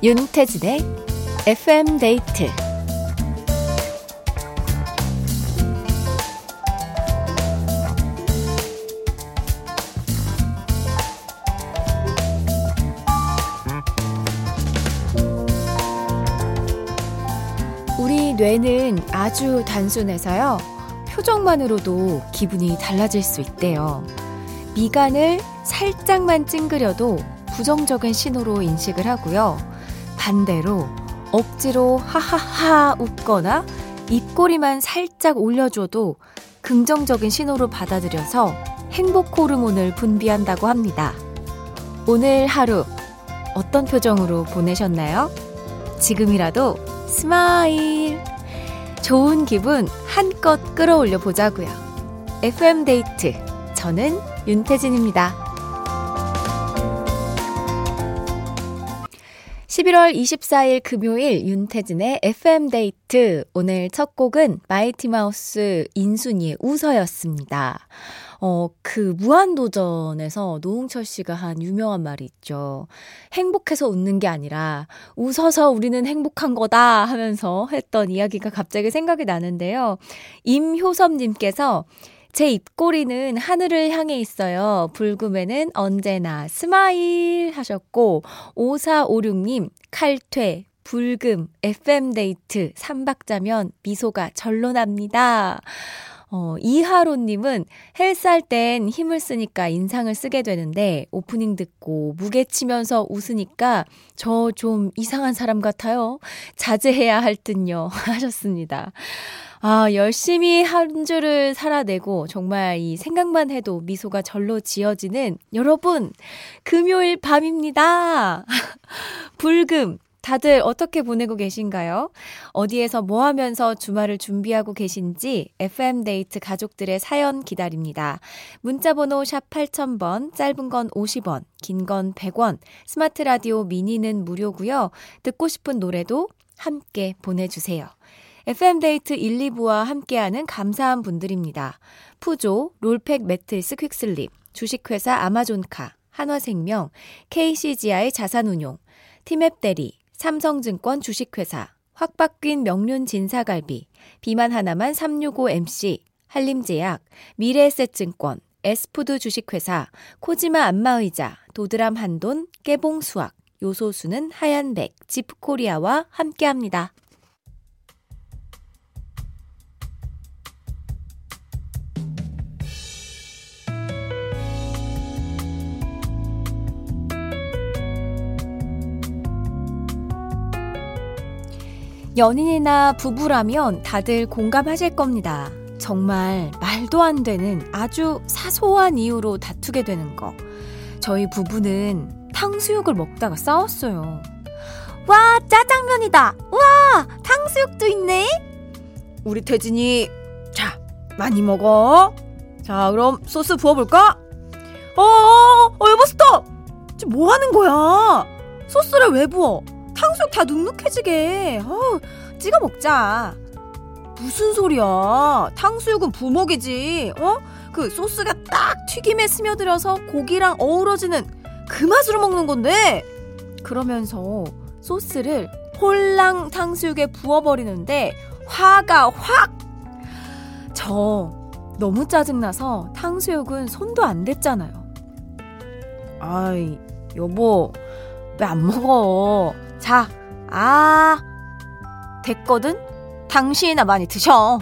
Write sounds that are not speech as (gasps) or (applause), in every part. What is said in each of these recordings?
윤태진의 FM 데이트 우리 뇌는 아주 단순해서요. 표정만으로도 기분이 달라질 수 있대요. 미간을 살짝만 찡그려도 부정적인 신호로 인식을 하고요. 반대로 억지로 하하하 웃거나 입꼬리만 살짝 올려줘도 긍정적인 신호로 받아들여서 행복 호르몬을 분비한다고 합니다. 오늘 하루 어떤 표정으로 보내셨나요? 지금이라도 smile! 좋은 기분 한껏 끌어올려 보자고요. FM 데이트. 저는 윤태진입니다. 11월 24일 금요일 윤태진의 FM 데이트. 오늘 첫 곡은 마이티마우스 인순이의 웃어였습니다. 어, 그 무한도전에서 노홍철 씨가 한 유명한 말이 있죠. 행복해서 웃는 게 아니라 웃어서 우리는 행복한 거다 하면서 했던 이야기가 갑자기 생각이 나는데요. 임효섭님께서 제 입꼬리는 하늘을 향해 있어요. 불금에는 언제나 smile 하셨고, 5456님, 칼퇴, 불금, FM데이트, 3박자면 미소가 절로 납니다. 어, 이하로님은 헬스할 땐 힘을 쓰니까 인상을 쓰게 되는데 오프닝 듣고 무게 치면서 웃으니까 저 좀 이상한 사람 같아요. 자제해야 할 듯요. (laughs) 하셨습니다. 아, 열심히 한 주를 살아내고 정말 이 생각만 해도 미소가 절로 지어지는 여러분, 금요일 밤입니다. (laughs) 불금. 다들 어떻게 보내고 계신가요? 어디에서 뭐 하면서 주말을 준비하고 계신지 FM데이트 가족들의 사연 기다립니다. 문자번호 샵 8000번, 짧은 건 50원, 긴 건 100원, 스마트 라디오 미니는 무료고요. 듣고 싶은 노래도 함께 보내주세요. FM데이트 1, 2부와 함께하는 감사한 분들입니다. 푸조, 롤팩 매트리스 퀵슬립, 주식회사 아마존카, 한화생명, KCGI 자산운용, 티맵 대리, 삼성증권 주식회사, 확바뀐 명륜 진사갈비, 비만 하나만 365MC, 한림제약, 미래에셋증권, 에스푸드 주식회사, 코지마 안마의자, 도드람 한돈, 깨봉수학, 요소수는 하얀백, 지프코리아와 함께합니다. 연인이나 부부라면 다들 공감하실 겁니다. 정말 말도 안 되는 아주 사소한 이유로 다투게 되는 거. 저희 부부는 탕수육을 먹다가 싸웠어요. 와, 짜장면이다! 와, 탕수육도 있네! 우리 태진이, 자, 많이 먹어. 자, 그럼 소스 부어볼까? 어, 어, 어 여보, 스톱! 지금 뭐 하는 거야? 소스를 왜 부어? 탕수육 다 눅눅해지게. 어, 찍어 먹자. 무슨 소리야? 탕수육은 부먹이지. 어? 그 소스가 딱 튀김에 스며들어서 고기랑 어우러지는 그 맛으로 먹는 건데. 그러면서 소스를 홀랑 탕수육에 부어버리는데 화가 확! 저 너무 짜증나서 탕수육은 손도 안 댔잖아요. 아이, 여보, 왜 안 먹어? 자, 아, 됐거든? 당신이나 많이 드셔.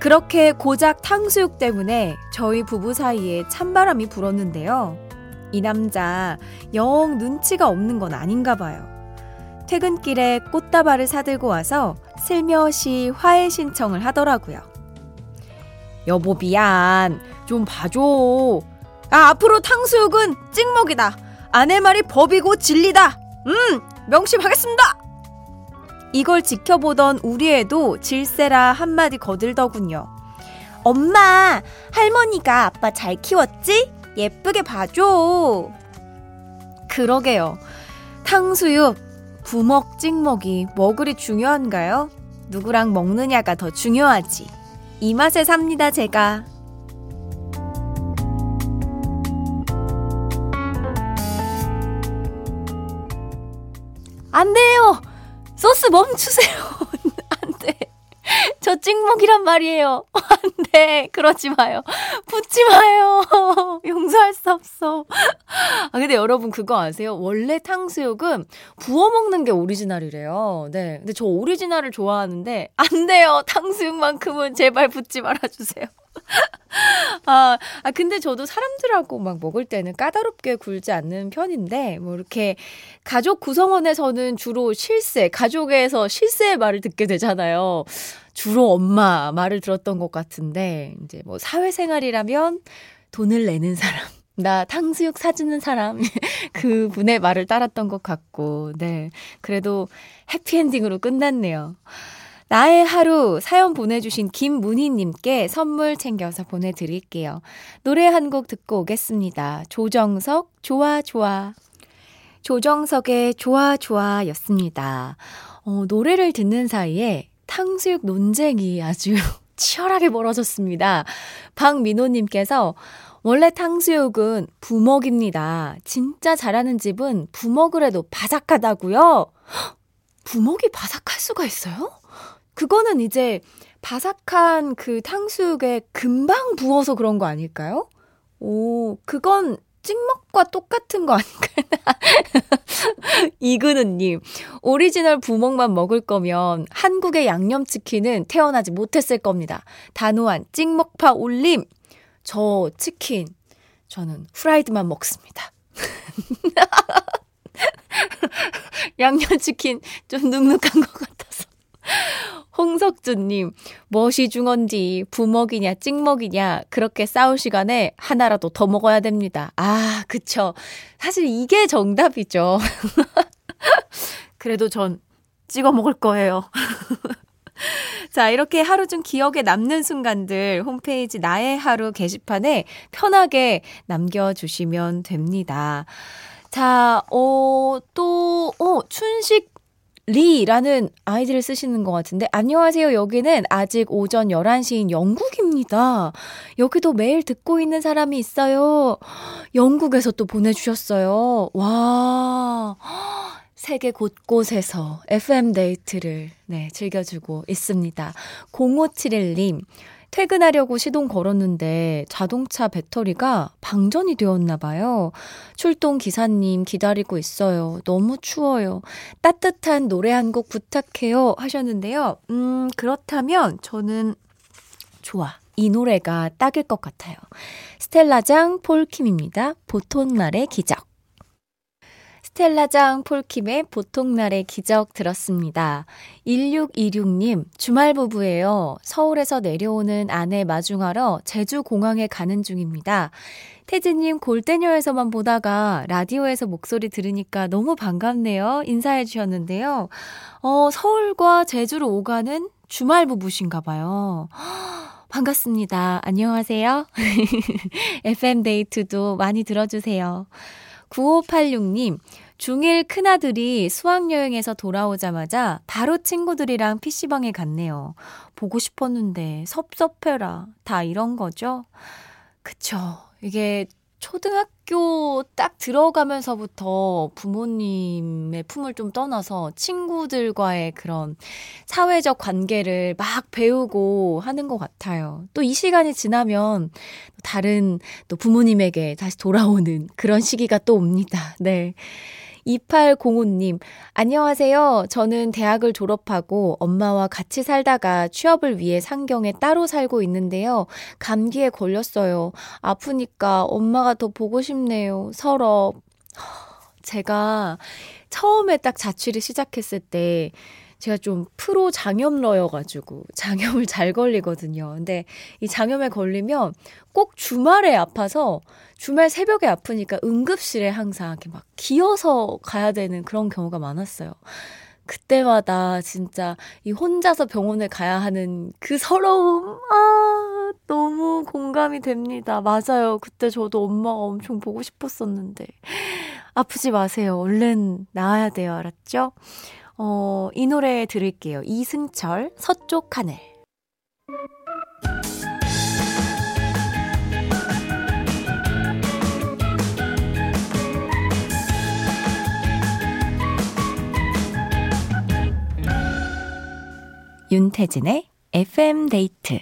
그렇게 고작 탕수육 때문에 저희 부부 사이에 찬바람이 불었는데요. 이 남자 영 눈치가 없는 건 아닌가 봐요. 퇴근길에 꽃다발을 사들고 와서 슬며시 화해 신청을 하더라고요. 여보 미안 좀 봐줘. 아 앞으로 탕수육은 찍먹이다. 아내 말이 법이고 진리다. 음, 명심하겠습니다. 이걸 지켜보던 우리 애도 질세라 한마디 거들더군요. 엄마, 할머니가 아빠 잘 키웠지? 예쁘게 봐줘. 그러게요. 탕수육, 부먹, 찍먹이 뭐 그리 중요한가요? 누구랑 먹느냐가 더 중요하지. 이 맛에 삽니다, 제가. 안 돼요! 소스 멈추세요! (laughs) 안 돼. 저 찍먹이란 말이에요. (laughs) 안 돼. 그러지 마요. 붙지 마요. (laughs) 용서할 수 없어. 아, 근데 여러분 그거 아세요? 원래 탕수육은 부어 먹는 게 오리지널이래요. 네. 근데 저 오리지널을 좋아하는데, 안 돼요. 탕수육만큼은 제발 붙지 말아주세요. (laughs) 아, 아, 근데 저도 사람들하고 막 먹을 때는 까다롭게 굴지 않는 편인데, 뭐 이렇게 가족 구성원에서는 주로 실세, 가족에서 실세의 말을 듣게 되잖아요. 주로 엄마 말을 들었던 것 같은데, 이제 뭐 사회생활이라면 돈을 내는 사람. 나 탕수육 사주는 사람 (laughs) 그 분의 말을 따랐던 것 같고 네 그래도 해피엔딩으로 끝났네요. 나의 하루 사연 보내주신 김문희님께 선물 챙겨서 보내드릴게요. 노래 한 곡 듣고 오겠습니다. 조정석, 좋아, 좋아. 조정석의 좋아, 좋아 였습니다. 어, 노래를 듣는 사이에 탕수육 논쟁이 아주 (laughs) 치열하게 벌어졌습니다. 박민호님께서 원래 탕수육은 부먹입니다. 진짜 잘하는 집은 부먹을 해도 바삭하다고요? (gasps) 부먹이 바삭할 수가 있어요? 그거는 이제 바삭한 그 탕수육에 금방 부어서 그런 거 아닐까요? 오, 그건 찍먹과 똑같은 거 아닐까요? (laughs) 이근우님, 오리지널 부먹만 먹을 거면 한국의 양념치킨은 태어나지 못했을 겁니다. 단호한 찍먹파 올림. 저 치킨, 저는 프라이드만 먹습니다. (laughs) 양념치킨 좀 눅눅한 것 같아서. (laughs) 홍석준님, 무엇이 중헌지 부먹이냐 찍먹이냐 그렇게 싸울 시간에 하나라도 더 먹어야 됩니다. 아, 그쵸. 사실 이게 정답이죠. (laughs) 그래도 전 찍어 먹을 거예요. (laughs) 자, 이렇게 하루 중 기억에 남는 순간들 홈페이지 나의 하루 게시판에 편하게 남겨주시면 됩니다. 자, 어, 또, 어, 춘식 리라는 아이디를 쓰시는 것 같은데, 안녕하세요. 여기는 아직 오전 11시인 영국입니다. 여기도 매일 듣고 있는 사람이 있어요. 영국에서 또 보내주셨어요. 와. 세계 곳곳에서 FM데이트를, 네, 즐겨주고 있습니다. 0571님, 퇴근하려고 시동 걸었는데 자동차 배터리가 방전이 되었나 봐요. 출동 기사님 기다리고 있어요. 너무 추워요. 따뜻한 노래 한 곡 부탁해요. 하셨는데요. 음, 그렇다면 저는 좋아. 이 노래가 딱일 것 같아요. 스텔라장 폴킴입니다. 보통날의 기적. 스텔라장 폴킴의 보통날의 기적 들었습니다. 1626님, 주말 부부예요. 서울에서 내려오는 아내 마중하러 제주 공항에 가는 중입니다. 태진님 골대녀에서만 보다가 라디오에서 목소리 들으니까 너무 반갑네요. 인사해 주셨는데요. 어, 서울과 제주로 오가는 주말 부부신가 봐요. (gasps) 반갑습니다. 안녕하세요. (laughs) FM데이트도 많이 들어주세요. 9586님, 중1 큰아들이 수학여행에서 돌아오자마자 바로 친구들이랑 PC방에 갔네요. 보고 싶었는데 섭섭해라. 다 이런 거죠? 그쵸. 이게 초등학교 딱 들어가면서부터 부모님의 품을 좀 떠나서 친구들과의 그런 사회적 관계를 막 배우고 하는 것 같아요. 또 이 시간이 지나면 다른 또 부모님에게 다시 돌아오는 그런 시기가 또 옵니다. 네. 2805님, 안녕하세요. 저는 대학을 졸업하고 엄마와 같이 살다가 취업을 위해 상경에 따로 살고 있는데요. 감기에 걸렸어요. 아프니까 엄마가 더 보고 싶네요. 서럽. 제가 처음에 딱 자취를 시작했을 때 제가 좀 프로 장염러여가지고 장염을 잘 걸리거든요. 근데 이 장염에 걸리면 꼭 주말에 아파서 주말 새벽에 아프니까 응급실에 항상 이렇게 막 기어서 가야 되는 그런 경우가 많았어요. 그때마다 진짜 이 혼자서 병원에 가야 하는 그 서러움, 아, 너무 공감이 됩니다. 맞아요. 그때 저도 엄마가 엄청 보고 싶었었는데. 아프지 마세요. 얼른 나아야 돼요. 알았죠? 어, 이 노래 들을게요. 이승철, 서쪽 하늘. 윤태진의 FM 데이트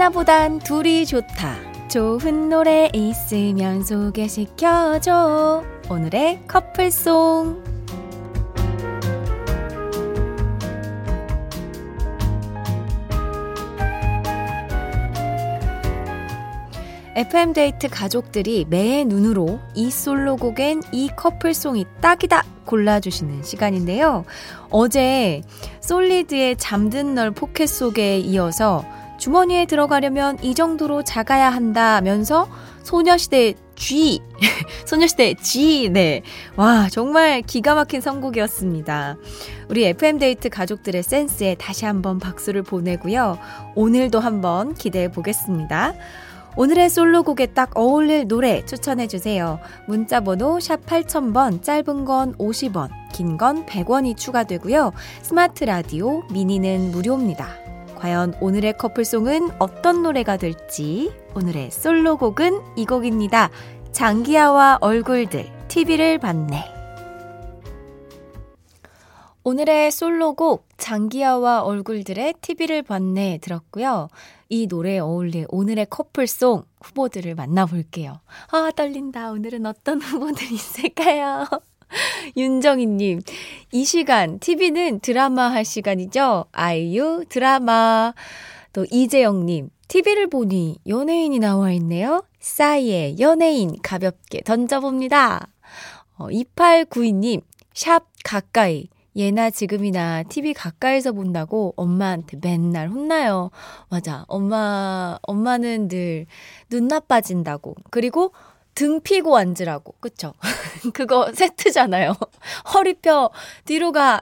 하나보단 둘이 좋다. 좋은 노래 있으면 소개시켜줘. 오늘의 커플송. FM데이트 가족들이 매의 눈으로 이 솔로곡엔 이 커플송이 딱이다 골라주시는 시간인데요. 어제 솔리드의 잠든 널 포켓 속에 이어서 주머니에 들어가려면 이 정도로 작아야 한다면서 소녀시대 G, (laughs) 소녀시대 G, 네. 와, 정말 기가 막힌 선곡이었습니다. 우리 FM데이트 가족들의 센스에 다시 한번 박수를 보내고요. 오늘도 한번 기대해 보겠습니다. 오늘의 솔로곡에 딱 어울릴 노래 추천해 주세요. 문자 번호 샵 8000번, 짧은 건 50원, 긴 건 100원이 추가되고요. 스마트 라디오, 미니는 무료입니다. 과연 오늘의 커플송은 어떤 노래가 될지 오늘의 솔로곡은 이 곡입니다. 장기하와 얼굴들 TV를 봤네. 오늘의 솔로곡 장기하와 얼굴들의 TV를 봤네 들었고요. 이 노래에 어울릴 오늘의 커플송 후보들을 만나볼게요. 아, 떨린다. 오늘은 어떤 후보들이 있을까요? (laughs) 윤정희님, 이 시간, TV는 드라마 할 시간이죠? 아이유 드라마. 또 이재영님, TV를 보니 연예인이 나와 있네요? 싸이의 연예인 가볍게 던져봅니다. 어, 2892님, 샵 가까이. 예나 지금이나 TV 가까이서 본다고 엄마한테 맨날 혼나요. 맞아. 엄마, 엄마는 늘 눈 나빠진다고. 그리고 등 피고 앉으라고. 그쵸? (laughs) 그거 세트잖아요. 허리 펴, 뒤로 가.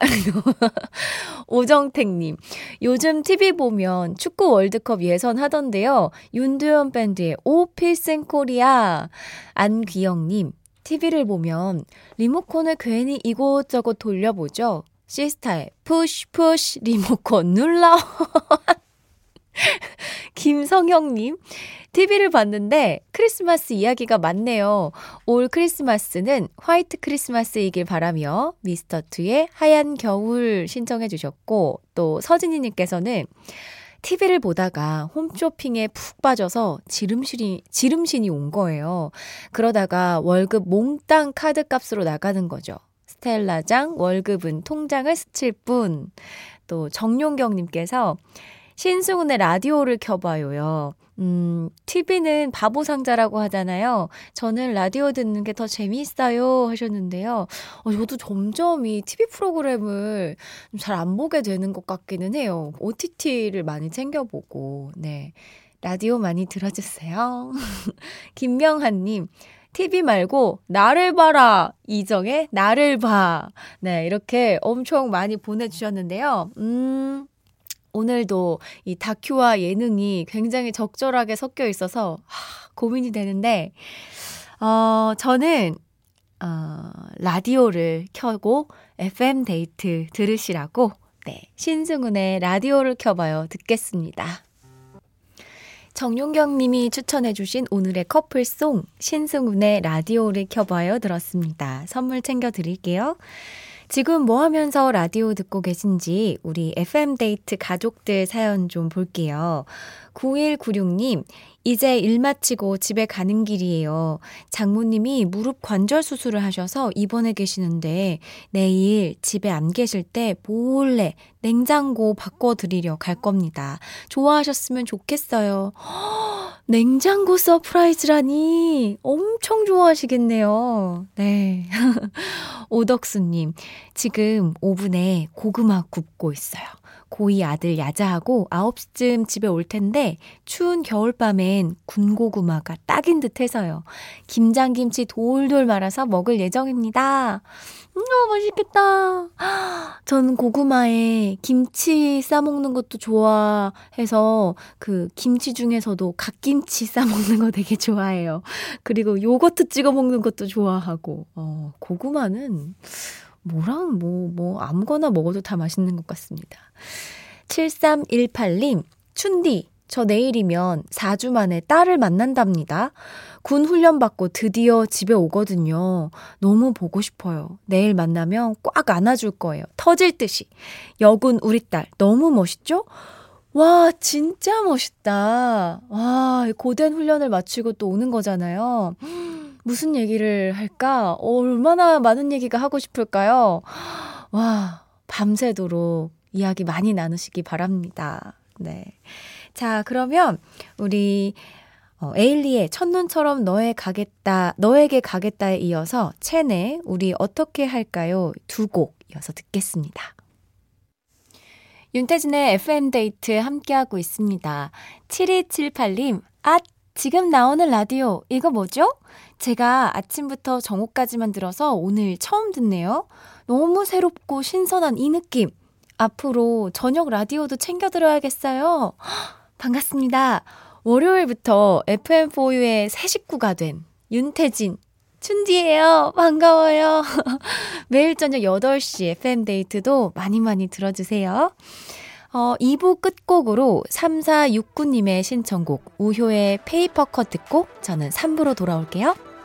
오정택님. 요즘 TV 보면 축구 월드컵 예선 하던데요. 윤도현 밴드의 오 필승 코리아. 안귀영님. TV를 보면 리모컨을 괜히 이곳저곳 돌려보죠. 시스타의 Push Push 리모컨 눌러. (laughs) (laughs) 김성형님, TV를 봤는데 크리스마스 이야기가 많네요. 올 크리스마스는 화이트 크리스마스이길 바라며 미스터2의 하얀 겨울 신청해 주셨고, 또 서진이님께서는 TV를 보다가 홈쇼핑에 푹 빠져서 지름신이, 지름신이 온 거예요. 그러다가 월급 몽땅 카드 값으로 나가는 거죠. 스텔라장 월급은 통장을 스칠 뿐. 또 정용경님께서 신승훈의 라디오를 켜봐요요. 음, TV는 바보 상자라고 하잖아요. 저는 라디오 듣는 게 더 재미있어요 하셨는데요. 어, 저도 점점 이 TV 프로그램을 잘 안 보게 되는 것 같기는 해요. OTT를 많이 챙겨보고, 네. 라디오 많이 들어주세요. (laughs) 김명한님, TV 말고 나를 봐라. 이정의 나를 봐. 네, 이렇게 엄청 많이 보내주셨는데요. 음, 오늘도 이 다큐와 예능이 굉장히 적절하게 섞여 있어서 하, 고민이 되는데, 어, 저는, 어, 라디오를 켜고 FM 데이트 들으시라고, 네, 신승훈의 라디오를 켜봐요. 듣겠습니다. 정용경 님이 추천해주신 오늘의 커플송, 신승훈의 라디오를 켜봐요. 들었습니다. 선물 챙겨드릴게요. 지금 뭐 하면서 라디오 듣고 계신지 우리 FM데이트 가족들 사연 좀 볼게요. 9196님, 이제 일 마치고 집에 가는 길이에요. 장모님이 무릎 관절 수술을 하셔서 입원해 계시는데 내일 집에 안 계실 때 몰래 냉장고 바꿔드리려 갈 겁니다. 좋아하셨으면 좋겠어요. (gasps) 냉장고 surprise라니 엄청 좋아하시겠네요. 네. (laughs) 오덕수님, 지금 오븐에 고구마 굽고 있어요. 고이 아들 야자하고 9시쯤 집에 올 텐데 추운 겨울밤엔 군고구마가 딱인 듯 해서요. 김장김치 돌돌 말아서 먹을 예정입니다. 음, 어, 맛있겠다. 저는 고구마에 김치 싸먹는 것도 좋아해서 그 김치 중에서도 갓김치 싸먹는 거 되게 좋아해요. 그리고 요거트 찍어 먹는 것도 좋아하고, 어, 고구마는 뭐랑 뭐, 뭐, 아무거나 먹어도 다 맛있는 것 같습니다. 7318님, 춘디, 저 내일이면 4주 만에 딸을 만난답니다. 군 훈련 받고 드디어 집에 오거든요. 너무 보고 싶어요. 내일 만나면 꽉 안아줄 거예요. 터질 듯이. 여군 우리 딸 너무 멋있죠? 와, 진짜 멋있다. 와, 고된 훈련을 마치고 또 오는 거잖아요. 무슨 얘기를 할까? 얼마나 많은 얘기가 하고 싶을까요? 와, 밤새도록 이야기 많이 나누시기 바랍니다. 네. 자, 그러면 우리 어, 에일리의 첫눈처럼 너에 가겠다, 너에게 가겠다에 이어서 첸의 우리 어떻게 할까요? 두 곡 이어서 듣겠습니다. 윤태진의 FM데이트 함께하고 있습니다. 7278님, 아, 지금 나오는 라디오, 이거 뭐죠? 제가 아침부터 정오까지만 들어서 오늘 처음 듣네요. 너무 새롭고 신선한 이 느낌. 앞으로 저녁 라디오도 챙겨 들어야겠어요. (gasps) 반갑습니다. 월요일부터 FM4U의 새 식구가 된 윤태진, 춘디예요. 반가워요. (laughs) 매일 저녁 8시 FM데이트도 많이 많이 들어주세요. 어, 2부 끝곡으로 3469님의 신청곡 우효의 페이퍼컷 듣고 저는 3부로 돌아올게요.